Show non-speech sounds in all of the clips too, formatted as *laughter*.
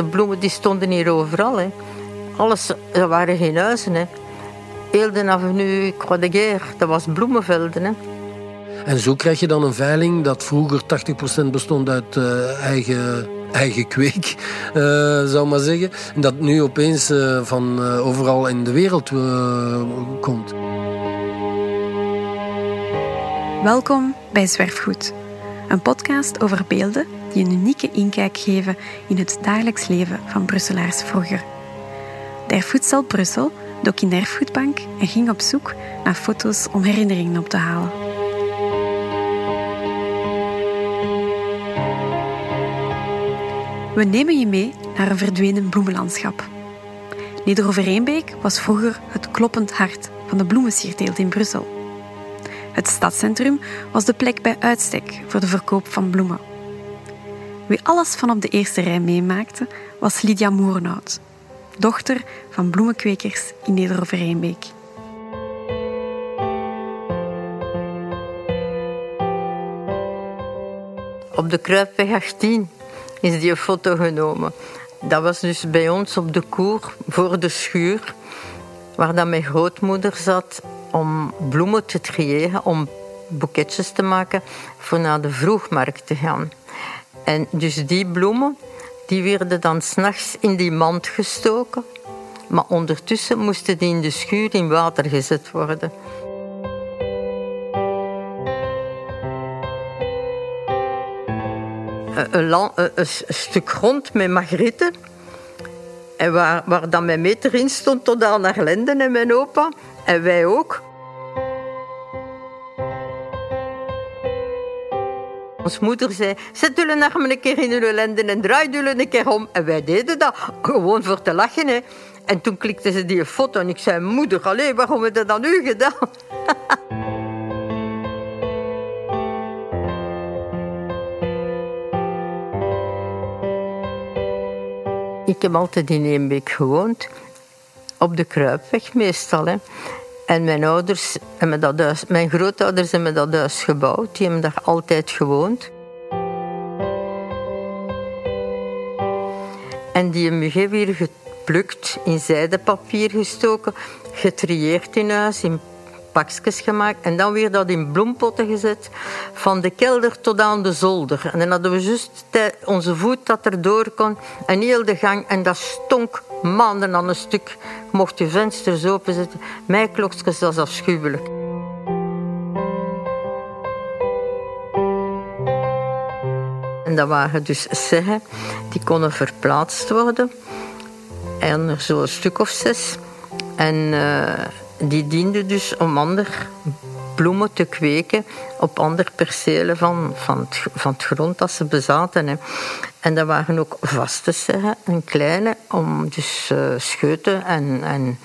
de bloemen die stonden hier overal. Hè. Alles, er waren geen huizen. Hè. Heel de avenue Croix de Guerre, dat was bloemenvelden. Hè. En zo krijg je dan een veiling dat vroeger 80% bestond uit uh, eigen, eigen kweek, uh, *laughs* zou maar zeggen. En dat nu opeens uh, van overal in de wereld komt. Welkom bij Zwerfgoed, een podcast over beelden die een unieke inkijk geven in het dagelijks leven van Brusselaars vroeger. De Erfgoedstad Brussel dook in de Erfgoedbank en ging op zoek naar foto's om herinneringen op te halen. We nemen je mee naar een verdwenen bloemenlandschap. Neder-Overeenbeek was vroeger het kloppend hart van de bloemensierteelt in Brussel. Het stadscentrum was de plek bij uitstek voor de verkoop van bloemen. Wie alles van op de eerste rij meemaakte, was Lydia Moerenhout, dochter van bloemenkwekers in Neder-Overeenbeek. Op de Kruipweg 18 is die foto genomen. Dat was dus bij ons op de koer voor de schuur, waar dan mijn grootmoeder zat om bloemen te triëren, om boeketjes te maken voor naar de vroegmarkt te gaan. En dus die bloemen, die werden dan s'nachts in die mand gestoken. Maar ondertussen moesten die in de schuur in water gezet worden. Een, een, stuk grond met magrieten. En waar, waar dan mijn meter in stond tot aan naar Lenden en mijn opa. En wij ook. Ons moeder zei, zet jullie armen een keer in uw lenden en draai jullie een keer om. En wij deden dat, gewoon voor te lachen. Hè. En toen klikte ze die foto en ik zei, moeder, waarom heb je dat nu gedaan? *laughs* ik heb altijd in Eembeek gewoond. Op de Kruipweg meestal. Hè. En mijn ouders hebben dat huis, mijn grootouders hebben dat huis gebouwd. Die hebben daar altijd gewoond. En die hebben me weer geplukt, in zijdepapier gestoken, getrieerd in huis, in pakjes gemaakt en dan weer dat in bloempotten gezet, van de kelder tot aan de zolder. En dan hadden we juist onze voet dat er door kon en heel de gang en dat stonk maanden aan een stuk. mocht je vensters openzetten. Mijn klokjes, dat is afschuwelijk. En dat waren dus zeggen, die konden verplaatst worden. En zo een stuk of zes. En uh, die dienden dus om andere bloemen te kweken op andere percelen van, van, het, van het grond dat ze bezaten. Hè. En dat waren ook vaste zeggen, en kleine, om dus uh, scheuten en, en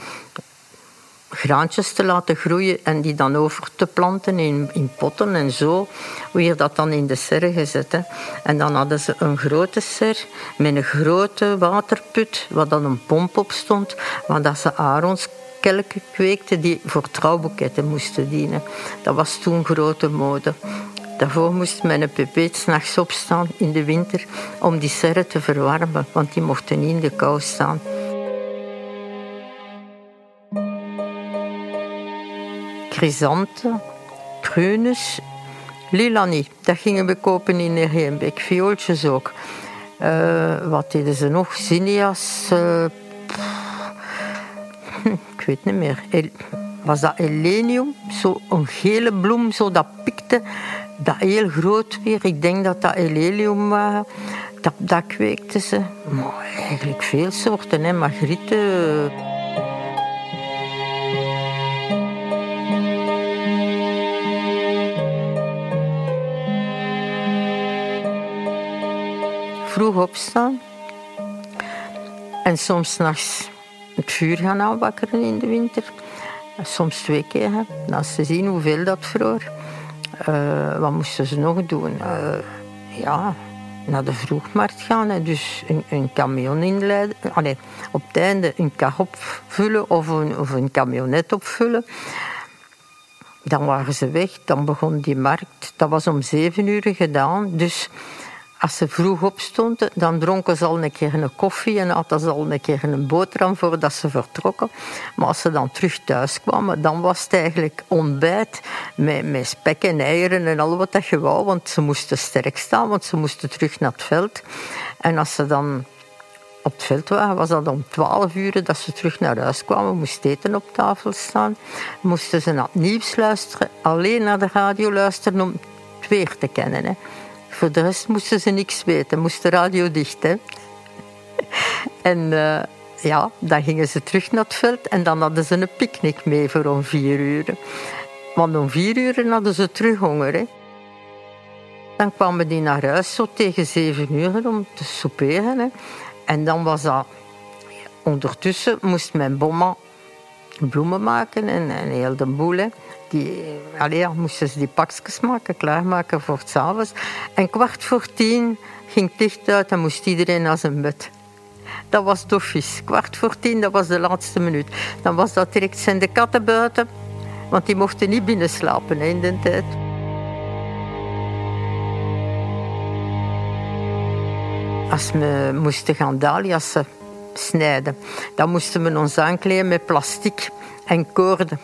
graantjes te laten groeien en die dan over te planten in, in potten en zo. Weer dat dan in de serre gezet. Hè. En dan hadden ze een grote ser met een grote waterput, waar dan een pomp op stond, waar dat ze arons kelken kweekten die voor trouwboeketten moesten dienen. Dat was toen grote mode. Daarvoor moest mijn pepeet s'nachts opstaan in de winter om die serre te verwarmen, want die mochten niet in de kou staan. Chrysanten, prunus, lilani, dat gingen we kopen in Heembeek. Viooltjes ook. Uh, wat deden ze nog? Zinnias, uh, weet niet meer. Was dat elenium? Zo een gele bloem, zo dat pikte. Dat heel groot weer. Ik denk dat dat elenium was. Dat, dat kweekte ze. Maar eigenlijk veel soorten, hè. Margrieten. Vroeg opstaan. En soms nachts het vuur gaan aanwakkeren in de winter. Soms twee keer. Hè. Als ze zien hoeveel dat vroor. Uh, wat moesten ze nog doen? Uh, ja, naar de vroegmarkt gaan. Hè. Dus een, een camion inleiden. Allee, op het einde een kar opvullen of een, of een camionet opvullen. Dan waren ze weg. Dan begon die markt. Dat was om zeven uur gedaan. Dus als ze vroeg opstonden, dan dronken ze al een keer een koffie en hadden ze al een keer een boterham voordat ze vertrokken. Maar als ze dan terug thuis kwamen, dan was het eigenlijk ontbijt met, met spek en eieren en al wat dat je wou, want ze moesten sterk staan, want ze moesten terug naar het veld. En als ze dan op het veld waren, was dat om twaalf uur dat ze terug naar huis kwamen, moest eten op tafel staan, moesten ze naar het nieuws luisteren, alleen naar de radio luisteren om het weer te kennen. Voor de rest moesten ze niks weten, moest de radio dicht. Hè. En uh, ja, dan gingen ze terug naar het veld en dan hadden ze een picknick mee voor om vier uur. Want om vier uur hadden ze terug honger. Hè. Dan kwamen die naar huis zo tegen zeven uur om te souperen. Hè. En dan was dat... Ondertussen moest mijn bomma bloemen maken en, en heel de boel. Hè. Die, moesten ze die pakjes maken, klaarmaken voor het avonds. En kwart voor tien ging het licht uit en moest iedereen naar zijn bed. Dat was doffies. Kwart voor tien, dat was de laatste minuut. Dan was dat direct zijn de katten buiten, want die mochten niet binnen slapen in de tijd. Als we moesten gaan dahlia's snijden, dan moesten we ons aankleden met plastic en koorden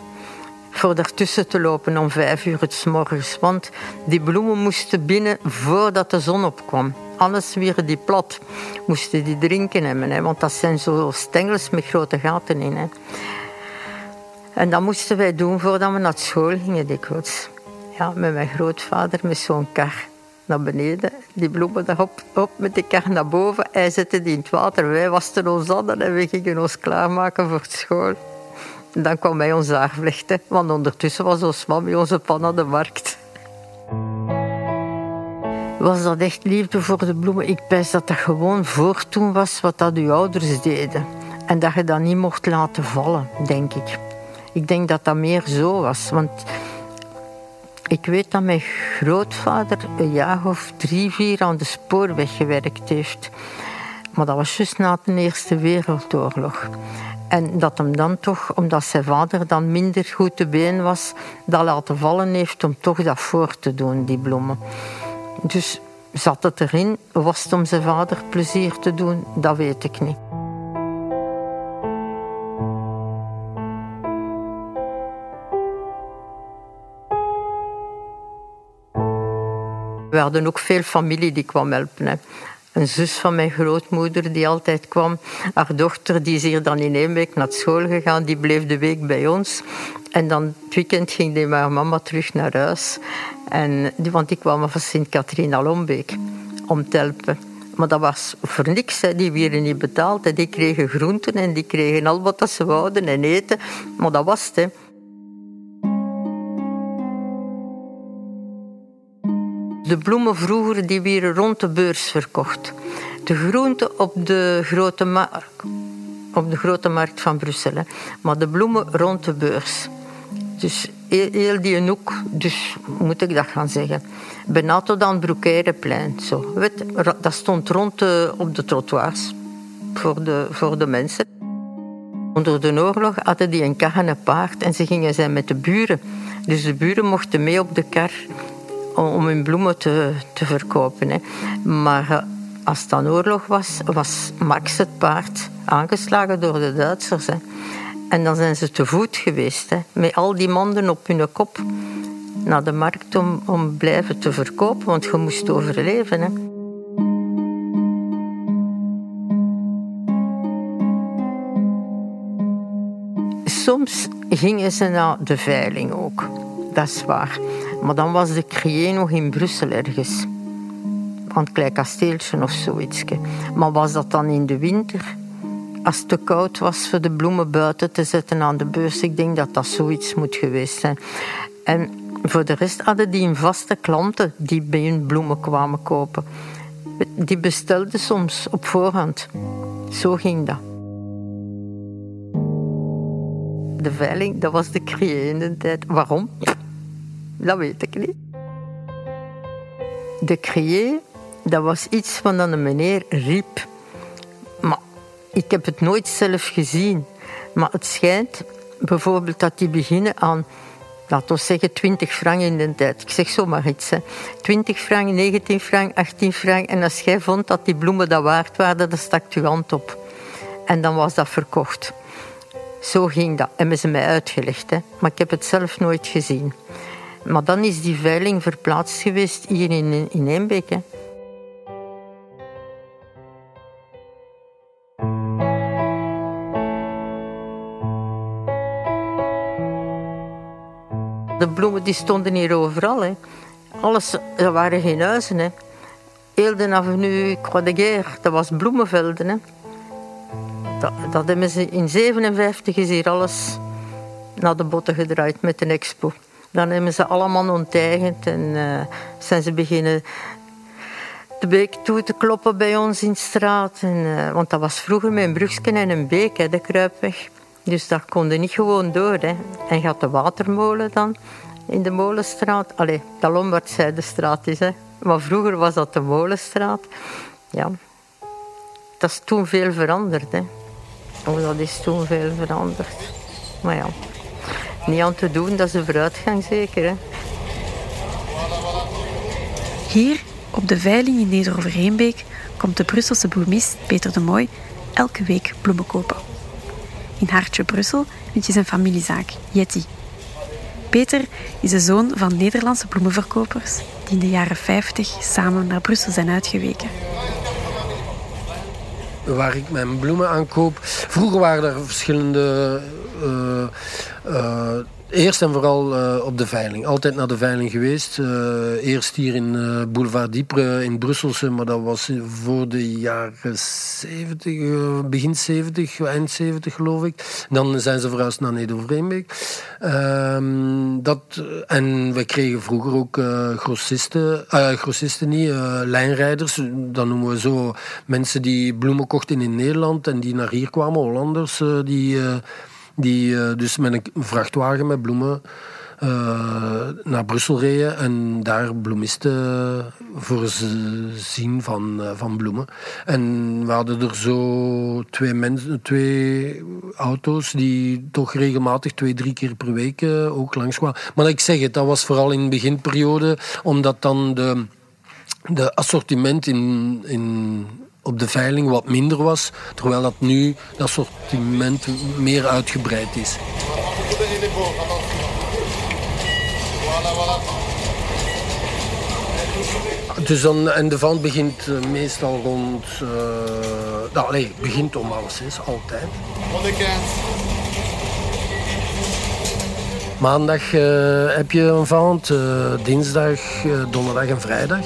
voor ertussen te lopen om vijf uur het morgens. Want die bloemen moesten binnen voordat de zon opkwam. Anders wieren die plat. Moesten die drinken hebben, hè, want dat zijn zo stengels met grote gaten in. Hè. En dat moesten wij doen voordat we naar school gingen dikwijls. Ja, met mijn grootvader met zo'n kar naar beneden. Die bloemen daarop op met de kar naar boven. Hij zette die in het water. Wij wasten ons handen en we gingen ons klaarmaken voor school. Dan kwam hij ons vlechten, want ondertussen was ons mami onze pan aan de markt. Was dat echt liefde voor de bloemen? Ik pijs dat dat gewoon voor toen was wat dat uw ouders deden. En dat je dat niet mocht laten vallen, denk ik. Ik denk dat dat meer zo was. Want ik weet dat mijn grootvader een jaar of drie, vier aan de spoorweg gewerkt heeft. Maar dat was juist na de Eerste Wereldoorlog. En dat hem dan toch, omdat zijn vader dan minder goed te been was, dat laten vallen heeft om toch dat voor te doen, die bloemen. Dus zat het erin? Was het om zijn vader plezier te doen? Dat weet ik niet. We hadden ook veel familie die kwam helpen een zus van mijn grootmoeder die altijd kwam. Haar dochter die is hier dan in één week naar school gegaan. Die bleef de week bij ons. En dan het weekend ging die met haar mama terug naar huis. En, want die kwamen van Sint-Catharina-Lombeek om te helpen. Maar dat was voor niks. Die werden niet betaald. Die kregen groenten en die kregen al wat ze wouden en eten. Maar dat was het. De bloemen vroeger die werden rond de beurs verkocht. De groenten op de grote markt, op de grote markt van Brussel. Hè. Maar de bloemen rond de beurs. Dus heel die hoek, dus moet ik dat gaan zeggen? Aan het Broekerenplein. Zo. Dat stond rond de, op de trottoirs voor de, voor de mensen. Onder de oorlog hadden die een kar en een paard en ze gingen zijn met de buren. Dus de buren mochten mee op de kar om hun bloemen te, verkopen. Hè. Maar eh, als het dan oorlog was, was Max het paard aangeslagen door de Duitsers. En dan zijn ze te voet geweest, met al die manden op hun kop, naar de markt om, om blijven te verkopen, want je moest overleven. Hè. Soms gingen ze naar de veiling ook, dat is waar. Maar dan was de crié nog in Brussel ergens. Aan het klein kasteeltje of zoiets. Maar was dat dan in de winter? Als het te koud was voor de bloemen buiten te zetten aan de beurs. Ik denk dat dat zoiets moet geweest zijn. En voor de rest hadden die een vaste klanten die bij hun bloemen kwamen kopen. Die bestelden soms op voorhand. Zo ging dat. De veiling, dat was de crié in de tijd. Waarom? Dat weet ik niet. De crié, dat was iets van dat een meneer riep. Maar ik heb het nooit zelf gezien. Maar het schijnt bijvoorbeeld dat die beginnen aan laten we zeggen 20 frank in de tijd. Ik zeg zomaar iets. Hè. 20 frank, 19 frank, 18 frank. En als jij vond dat die bloemen dat waard waren, dan stak je hand op. En dan was dat verkocht. Zo ging dat. Hebben ze mij uitgelegd. Hè. Maar ik heb het zelf nooit gezien. Maar dan is die veiling verplaatst geweest hier in, in Eembeek. De bloemen die stonden hier overal. Hè. Alles, er waren geen huizen. Hè. Heel de avenue Croix de Guerre, dat was bloemenvelden. Hè. Dat, hebben ze in 57 is hier alles naar de botten gedraaid met een expo. Dan hebben ze allemaal onteigend en uh, zijn ze beginnen de beek toe te kloppen bij ons in de straat. En, uh, want dat was vroeger met een brugsken en een beek, hè, de kruipweg. Dus daar konden niet gewoon door. Hè. En gaat de watermolen dan in de molenstraat. Allee, dat Lombardzijdestraat is. Hè. Maar vroeger was dat de molenstraat. Ja, dat is toen veel veranderd. Hè. Oh, dat is toen veel veranderd. Maar ja, niet aan te doen, dat is een vooruitgang zeker. Hè. Hier, op de veiling in Neder-Overheenbeek, komt de Brusselse bloemist Peter de Mooi elke week bloemen kopen. In Hartje, Brussel, vind je zijn familiezaak, Yeti. Peter is de zoon van Nederlandse bloemenverkopers die in de jaren 50 samen naar Brussel zijn uitgeweken waar ik mijn bloemen aankoop. Vroeger waren er verschillende uh, uh, Eerst en vooral uh, op de veiling. Altijd naar de veiling geweest. Uh, eerst hier in Boulevard Diepre in Brusselse, maar dat was voor de jaren 70, begin 70, eind 70 geloof ik. Dan zijn ze verhuisd naar Nedervreembeek. Ehm, dat, en we kregen vroeger ook grossisten, grossisten niet, lijnrijders. Dat noemen we zo mensen die bloemen kochten in Nederland en die naar hier kwamen, Hollanders, die die uh, dus met een vrachtwagen met bloemen uh, naar Brussel reden en daar bloemisten voorzien van, uh, van bloemen. En we hadden er zo twee, mensen, twee auto's die toch regelmatig twee, drie keer per week ook langs kwamen. Maar ik zeg het, dat was vooral in de beginperiode, omdat dan de, de assortiment in, in op de veiling wat minder was, terwijl dat nu dat assortiment meer uitgebreid is. Dus dan, en de vand begint eh, meestal rond. Uh, nou, nee, begint om alles zes, altijd. Maandag uh, heb je een vand, uh, dinsdag, donderdag en vrijdag.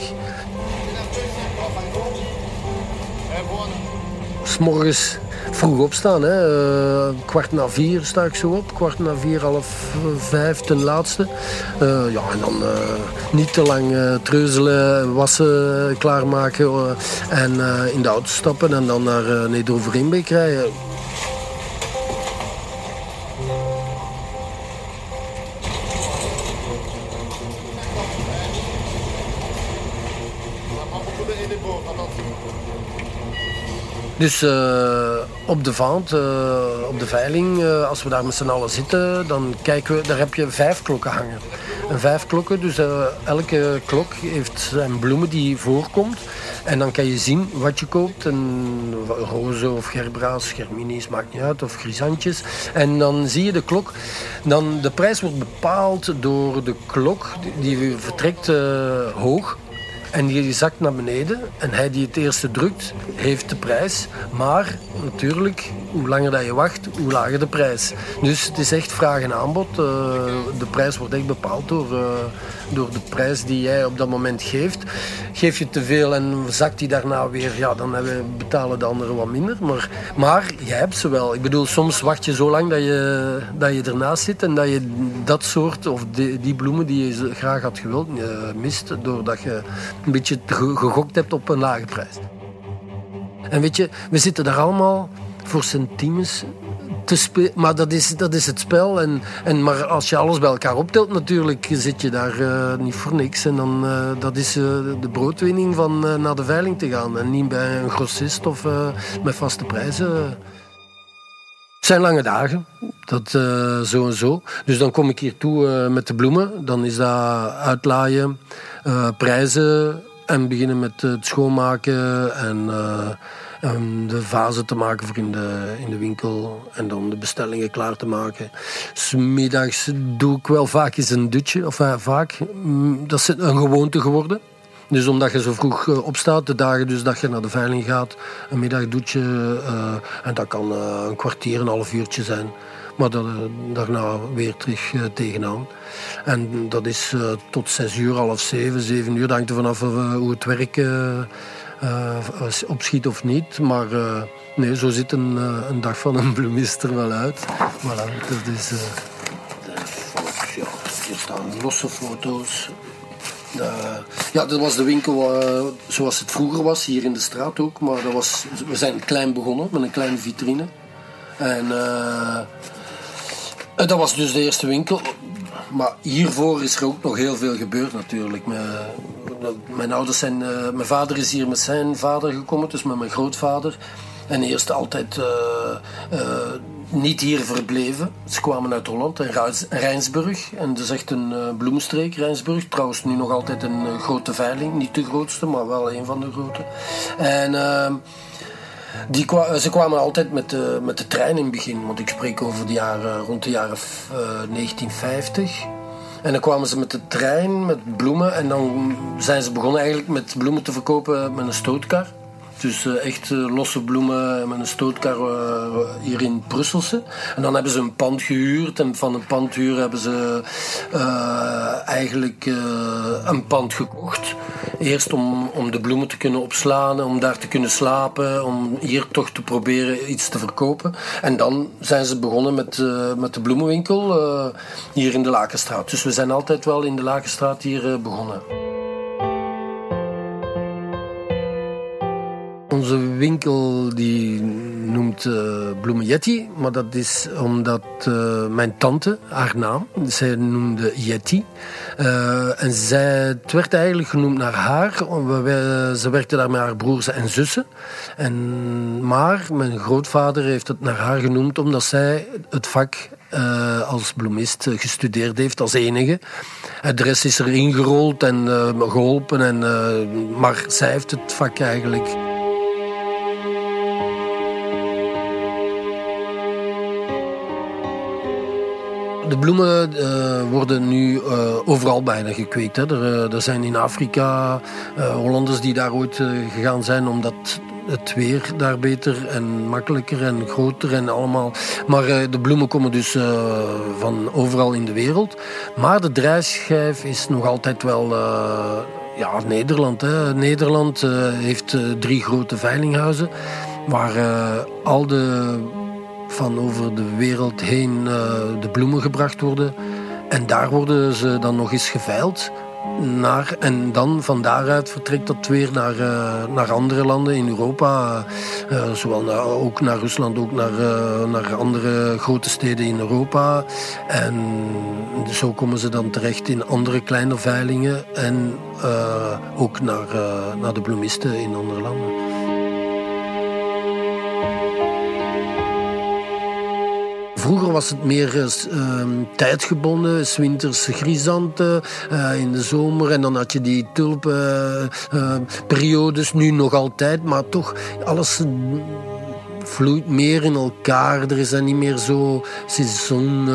Morgens vroeg opstaan. Hè. Uh, kwart na vier sta ik zo op. Kwart na vier, half vijf ten laatste. Uh, ja, en dan niet te lang treuzelen, wassen, klaarmaken. en in de auto stappen en dan naar uh, Neder-Overeenbeek rijden. Dus uh, op de vaant, uh, op de veiling, uh, als we daar met z'n allen zitten, dan kijken we, daar heb je vijf klokken hangen. En vijf klokken, dus elke klok heeft zijn bloemen die voorkomt. En dan kan je zien wat je koopt. En rozen of gerbra's, germinis, maakt niet uit, of grisantjes. En dan zie je de klok. Dan, de prijs wordt bepaald door de klok, die vertrekt hoog. En die zakt naar beneden. En hij die het eerste drukt, heeft de prijs. Maar natuurlijk, hoe langer dat je wacht, hoe lager de prijs. Dus het is echt vraag en aanbod. Uh, de prijs wordt echt bepaald door, uh, door de prijs die jij op dat moment geeft. Geef je te veel en zakt die daarna weer, ja, dan betalen de anderen wat minder. Maar, maar jij hebt ze wel. Ik bedoel, soms wacht je zo lang dat je, dat je ernaast zit en dat je dat soort, of die, die bloemen die je graag had gewild, uh, mist. Doordat je een beetje gegokt hebt op een lage prijs. En weet je, we zitten daar allemaal voor centimes te spelen. Maar dat is, dat is het spel. En, en, maar als je alles bij elkaar optelt, natuurlijk zit je daar uh, niet voor niks. En dan uh, dat is uh, de broodwinning van naar de veiling te gaan. En niet bij een grossist of met vaste prijzen. Het zijn lange dagen, dat zo en zo. Dus dan kom ik hier toe met de bloemen. Dan is dat uitlaaien, uh, prijzen en beginnen met het schoonmaken en, en, de vazen te maken voor in de, in de winkel. En dan de bestellingen klaar te maken. Smiddags doe ik wel vaak eens een dutje. Of vaak, mm, dat is een gewoonte geworden. Dus omdat je zo vroeg eh, opstaat, de dagen dus dat je naar de veiling gaat, een middagdoetje, uh, en dat kan een kwartier, een half uurtje zijn. Maar dat, daarna weer terug tegenaan. En dat is tot zes uur, half zeven, zeven uur. Dat hangt er vanaf hoe het werk opschiet of niet. Maar nee, zo ziet een, een dag van een bloemist er wel uit. Voilà, dat is... hier staan losse foto's ja, dat was de winkel zoals het vroeger was, hier in de straat ook. Maar dat was, we zijn klein begonnen, met een kleine vitrine. En dat was dus de eerste winkel. Maar hiervoor is er ook nog heel veel gebeurd natuurlijk. Mijn, mijn ouders zijn... mijn vader is hier met zijn vader gekomen, dus met mijn grootvader. En eerst altijd niet hier verbleven. Ze kwamen uit Holland, in Rijnsburg. En dat is echt een bloemstreek, Rijnsburg. Trouwens, nu nog altijd een grote veiling. Niet de grootste, maar wel een van de grote. En uh, die kwa ze kwamen altijd met de, met de trein in het begin. Want ik spreek over de jaren, rond de jaren 1950. En dan kwamen ze met de trein, met bloemen. En dan zijn ze begonnen eigenlijk met bloemen te verkopen met een stootkar. Dus echt uh, losse bloemen met een stootkar uh, hier in Brusselse. En dan hebben ze een pand gehuurd. En van een pandhuur hebben ze eigenlijk een pand gekocht. Eerst om, om de bloemen te kunnen opslaan, om daar te kunnen slapen. Om hier toch te proberen iets te verkopen. En dan zijn ze begonnen met, met de bloemenwinkel hier in de Lakenstraat. Dus we zijn altijd wel in de Lakenstraat hier begonnen. Onze winkel die noemt uh, Yeti, maar dat is omdat uh, mijn tante, haar naam, zij noemde Yeti. Uh, en zij, het werd eigenlijk genoemd naar haar. ze werkte daar met haar broers en zussen. En, maar mijn grootvader heeft het naar haar genoemd omdat zij het vak als bloemist gestudeerd heeft als enige. de rest is er ingerold en geholpen. En, maar zij heeft het vak eigenlijk De bloemen uh, worden nu uh, overal bijna gekweekt. Hè. Er, uh, er, zijn in Afrika Hollanders die daar ooit gegaan zijn omdat het weer daar beter en makkelijker en groter en allemaal. Maar de bloemen komen dus van overal in de wereld. Maar de draaischijf is nog altijd wel ja, Nederland. Hè. Nederland heeft drie grote veilinghuizen waar al de van over de wereld heen uh, de bloemen gebracht worden. En daar worden ze dan nog eens geveild. Naar, en dan van daaruit vertrekt dat weer naar, uh, naar andere landen in Europa. Uh, zowel naar, ook naar Rusland, ook naar, naar andere grote steden in Europa. En zo komen ze dan terecht in andere kleine veilingen. En ook naar, naar de bloemisten in andere landen. Vroeger was het meer uh, tijdgebonden, winters grisanten, uh, in de zomer. En dan had je die tulpenperiodes, nu nog altijd. Maar toch, alles vloeit meer in elkaar. Er is dan niet meer zo seizoen...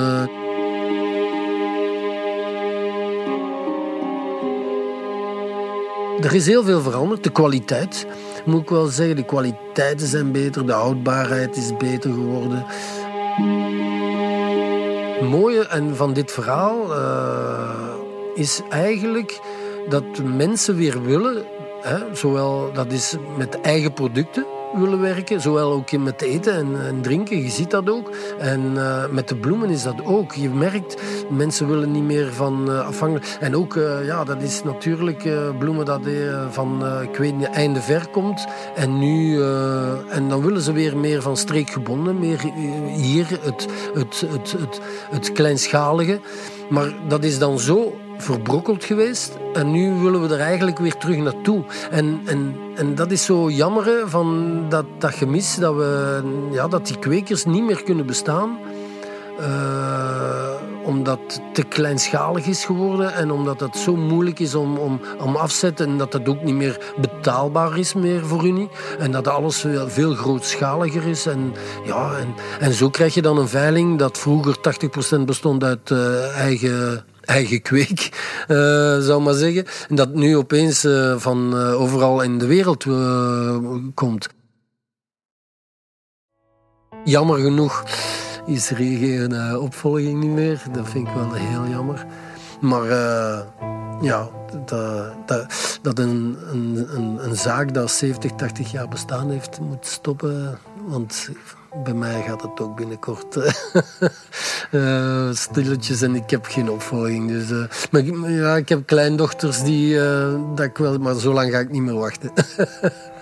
Er is heel veel veranderd. De kwaliteit, moet ik wel zeggen. De kwaliteiten zijn beter, de houdbaarheid is beter geworden mooie en van dit verhaal uh, is eigenlijk dat mensen weer willen, hè, zowel dat is met eigen producten, willen werken. Zowel ook met eten en, en drinken, je ziet dat ook. En uh, met de bloemen is dat ook. Je merkt, mensen willen niet meer van uh, afhankelijk... En ook, uh, ja, dat is natuurlijk bloemen dat van, ik weet niet, einde ver komt. En nu... en dan willen ze weer meer van streekgebonden. Meer hier, het, het, het, het, het kleinschalige. Maar dat is dan zo verbrokkeld geweest. En nu willen we er eigenlijk weer terug naartoe. En, en, en dat is zo jammer van dat, dat gemis, dat, we, ja, dat die kwekers niet meer kunnen bestaan. Uh, omdat het te kleinschalig is geworden en omdat het zo moeilijk is om, om, om afzetten en dat het ook niet meer betaalbaar is meer voor Unie. En dat alles veel, grootschaliger is. En, ja, en, en zo krijg je dan een veiling dat vroeger 80% bestond uit uh, eigen eigen kweek, uh, zou maar zeggen. En dat nu opeens uh, van uh, overal in de wereld komt. Jammer genoeg is er geen opvolging niet meer. Dat vind ik wel heel jammer. Maar ja, dat, dat, dat een, een, een, zaak dat 70, 80 jaar bestaan heeft, moet stoppen. Want bij mij gaat het ook binnenkort uh, *laughs* stilletjes en ik heb geen opvolging. Dus, maar ja, ik heb kleindochters die dat ik wel, maar zo lang ga ik niet meer wachten. *laughs*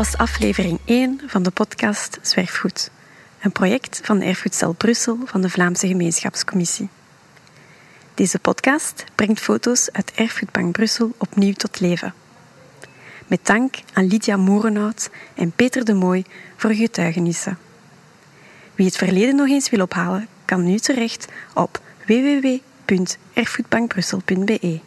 was aflevering 1 van de podcast Zwerfgoed, een project van Erfgoedcel Brussel van de Vlaamse Gemeenschapscommissie. Deze podcast brengt foto's uit Erfgoedbank Brussel opnieuw tot leven. Met dank aan Lydia Moerenhout en Peter de Mooi voor getuigenissen. Wie het verleden nog eens wil ophalen, kan nu terecht op www.erfgoedbankbrussel.be.